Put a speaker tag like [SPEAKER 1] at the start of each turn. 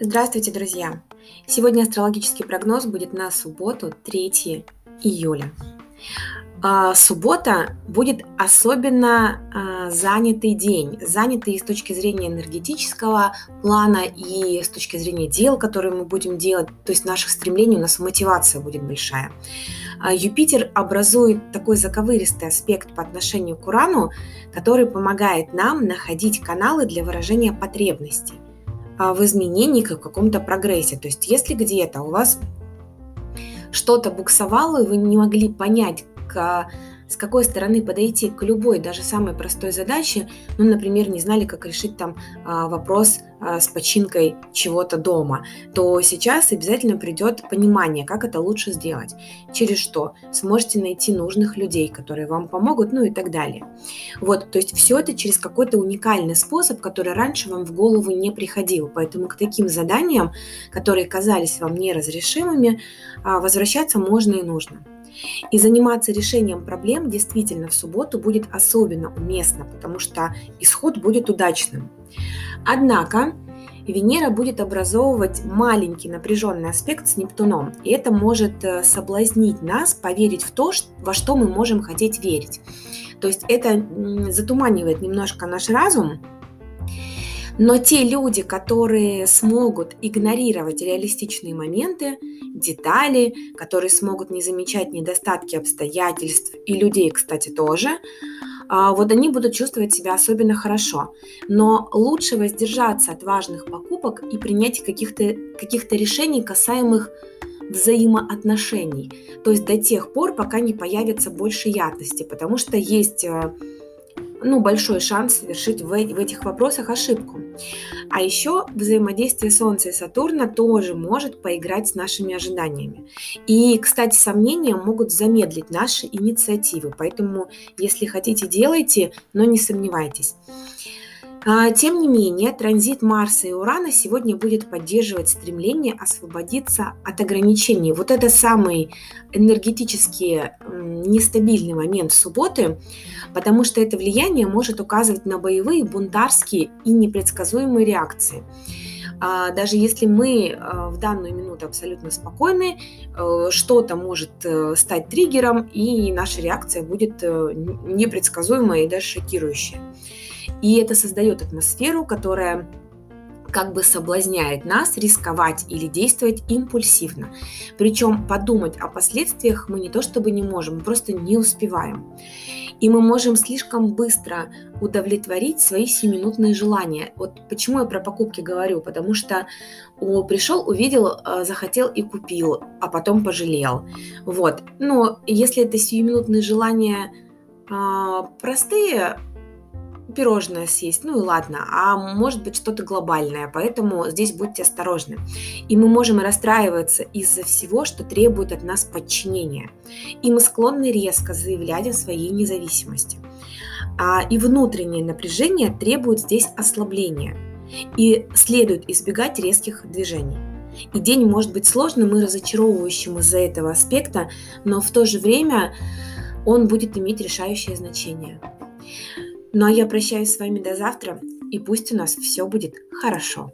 [SPEAKER 1] Здравствуйте, друзья! Сегодня астрологический прогноз будет на субботу, 3 июля. А, суббота будет особенно а, занятый день, занятый с точки зрения энергетического плана и с точки зрения дел, которые мы будем делать, то есть наших стремлений, у нас мотивация будет большая. А, Юпитер образует такой заковыристый аспект по отношению к Урану, который помогает нам находить каналы для выражения потребностей в изменениях и в каком-то прогрессе. То есть если где-то у вас что-то буксовало, и вы не могли понять, к с какой стороны подойти к любой, даже самой простой задаче, ну, например, не знали, как решить там а, вопрос а, с починкой чего-то дома, то сейчас обязательно придет понимание, как это лучше сделать, через что сможете найти нужных людей, которые вам помогут, ну и так далее. Вот, то есть все это через какой-то уникальный способ, который раньше вам в голову не приходил, поэтому к таким заданиям, которые казались вам неразрешимыми, а, возвращаться можно и нужно. И заниматься решением проблем действительно в субботу будет особенно уместно, потому что исход будет удачным. Однако Венера будет образовывать маленький напряженный аспект с Нептуном, и это может э, соблазнить нас поверить в то, во что мы можем хотеть верить. То есть это затуманивает немножко наш разум, но те люди, которые смогут игнорировать реалистичные моменты, детали, которые смогут не замечать недостатки обстоятельств и людей, кстати, тоже, а, вот они будут чувствовать себя особенно хорошо. Но лучше воздержаться от важных покупок и принять каких-то каких решений, касаемых взаимоотношений. То есть до тех пор, пока не появится больше яркости, потому что есть э, ну, большой шанс совершить в, в этих вопросах ошибку. А еще взаимодействие Солнца и Сатурна тоже может поиграть с нашими ожиданиями. И, кстати, сомнения могут замедлить наши инициативы. Поэтому, если хотите, делайте, но не сомневайтесь. А, тем не менее, транзит Марса и Урана сегодня будет поддерживать стремление освободиться от ограничений. Вот это самый энергетически нестабильный момент субботы, потому что это влияние может указывать на боевые, бунтарские и непредсказуемые реакции. А, даже если мы а, в данную минуту абсолютно спокойны, э, что-то может э, стать триггером, и наша реакция будет э, непредсказуемая и даже шокирующая. И это создает атмосферу, которая как бы соблазняет нас рисковать или действовать импульсивно. Причем подумать о последствиях мы не то чтобы не можем, мы просто не успеваем. И мы можем слишком быстро удовлетворить свои сиюминутные желания. Вот почему я про покупки говорю, потому что о, пришел, увидел, э, захотел и купил, а потом пожалел. Вот. Но если это сиюминутные желания а, простые, пирожное съесть, ну и ладно, а может быть что-то глобальное, поэтому здесь будьте осторожны. И мы можем расстраиваться из-за всего, что требует от нас подчинения. И мы склонны резко заявлять о своей независимости. А, и внутреннее напряжение требует здесь ослабления. И следует избегать резких движений. И день может быть сложным и разочаровывающим из-за этого аспекта, но в то же время он будет иметь решающее значение. Ну а я прощаюсь с вами до завтра, и пусть у нас все будет хорошо.